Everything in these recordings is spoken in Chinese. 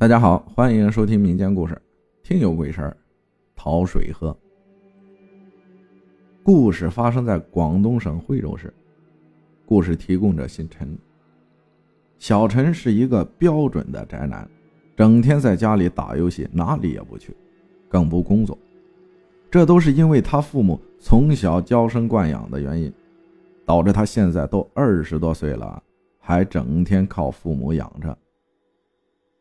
大家好，欢迎收听民间故事《听有鬼事儿讨水喝。故事发生在广东省惠州市。故事提供者姓陈。小陈是一个标准的宅男，整天在家里打游戏，哪里也不去，更不工作。这都是因为他父母从小娇生惯养的原因，导致他现在都二十多岁了，还整天靠父母养着。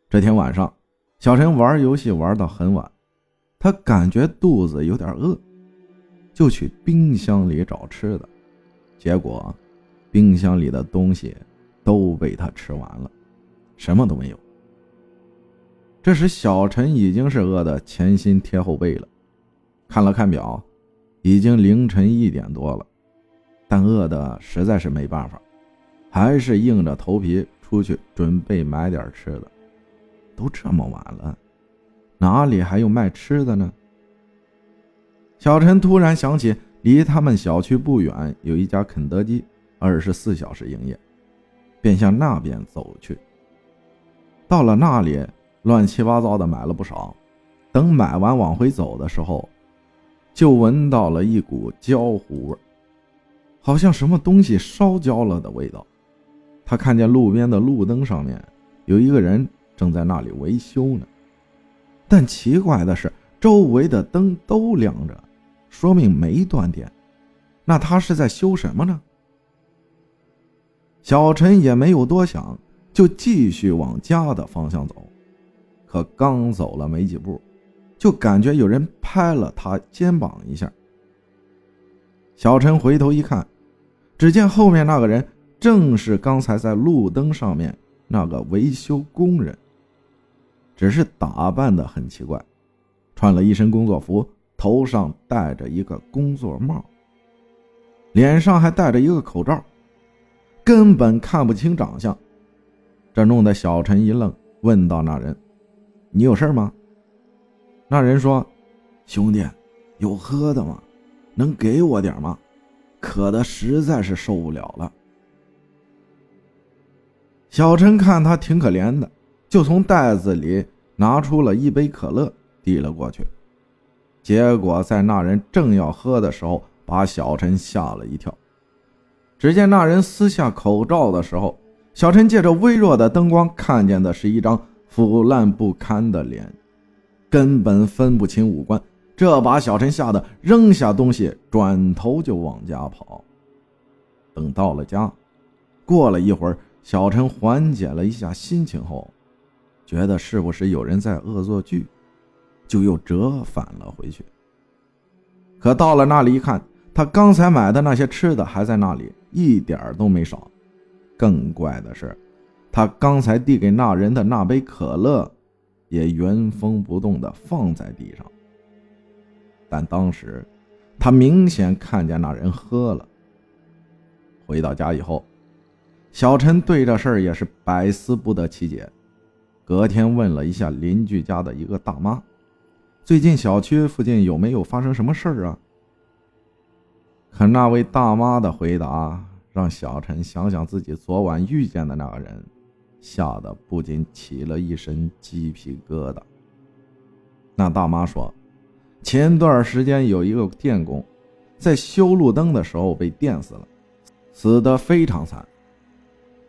这天晚上，小陈玩游戏玩到很晚，他感觉肚子有点饿，就去冰箱里找吃的，结果冰箱里的东西都被他吃完了，什么都没有。这时，小陈已经是饿得前心贴后背了，看了看表，已经凌晨一点多了，但饿的实在是没办法，还是硬着头皮出去准备买点吃的。都这么晚了，哪里还有卖吃的呢？小陈突然想起，离他们小区不远有一家肯德基，二十四小时营业，便向那边走去。到了那里，乱七八糟的买了不少。等买完往回走的时候，就闻到了一股焦糊味，好像什么东西烧焦了的味道。他看见路边的路灯上面有一个人。正在那里维修呢，但奇怪的是，周围的灯都亮着，说明没断电。那他是在修什么呢？小陈也没有多想，就继续往家的方向走。可刚走了没几步，就感觉有人拍了他肩膀一下。小陈回头一看，只见后面那个人正是刚才在路灯上面那个维修工人。只是打扮的很奇怪，穿了一身工作服，头上戴着一个工作帽，脸上还戴着一个口罩，根本看不清长相。这弄得小陈一愣，问道：“那人，你有事吗？”那人说：“兄弟，有喝的吗？能给我点吗？渴的实在是受不了了。”小陈看他挺可怜的。就从袋子里拿出了一杯可乐，递了过去。结果在那人正要喝的时候，把小陈吓了一跳。只见那人撕下口罩的时候，小陈借着微弱的灯光看见的是一张腐烂不堪的脸，根本分不清五官。这把小陈吓得扔下东西，转头就往家跑。等到了家，过了一会儿，小陈缓解了一下心情后。觉得是不是有人在恶作剧，就又折返了回去。可到了那里一看，他刚才买的那些吃的还在那里，一点都没少。更怪的是，他刚才递给那人的那杯可乐，也原封不动的放在地上。但当时，他明显看见那人喝了。回到家以后，小陈对这事儿也是百思不得其解。隔天问了一下邻居家的一个大妈，最近小区附近有没有发生什么事儿啊？可那位大妈的回答让小陈想想自己昨晚遇见的那个人，吓得不禁起了一身鸡皮疙瘩。那大妈说，前段时间有一个电工在修路灯的时候被电死了，死得非常惨。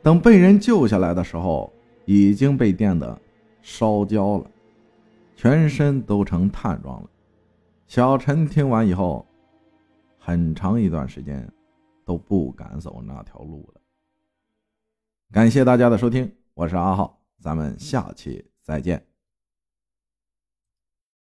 等被人救下来的时候。已经被电的烧焦了，全身都成炭状了。小陈听完以后，很长一段时间都不敢走那条路了。感谢大家的收听，我是阿浩，咱们下期再见。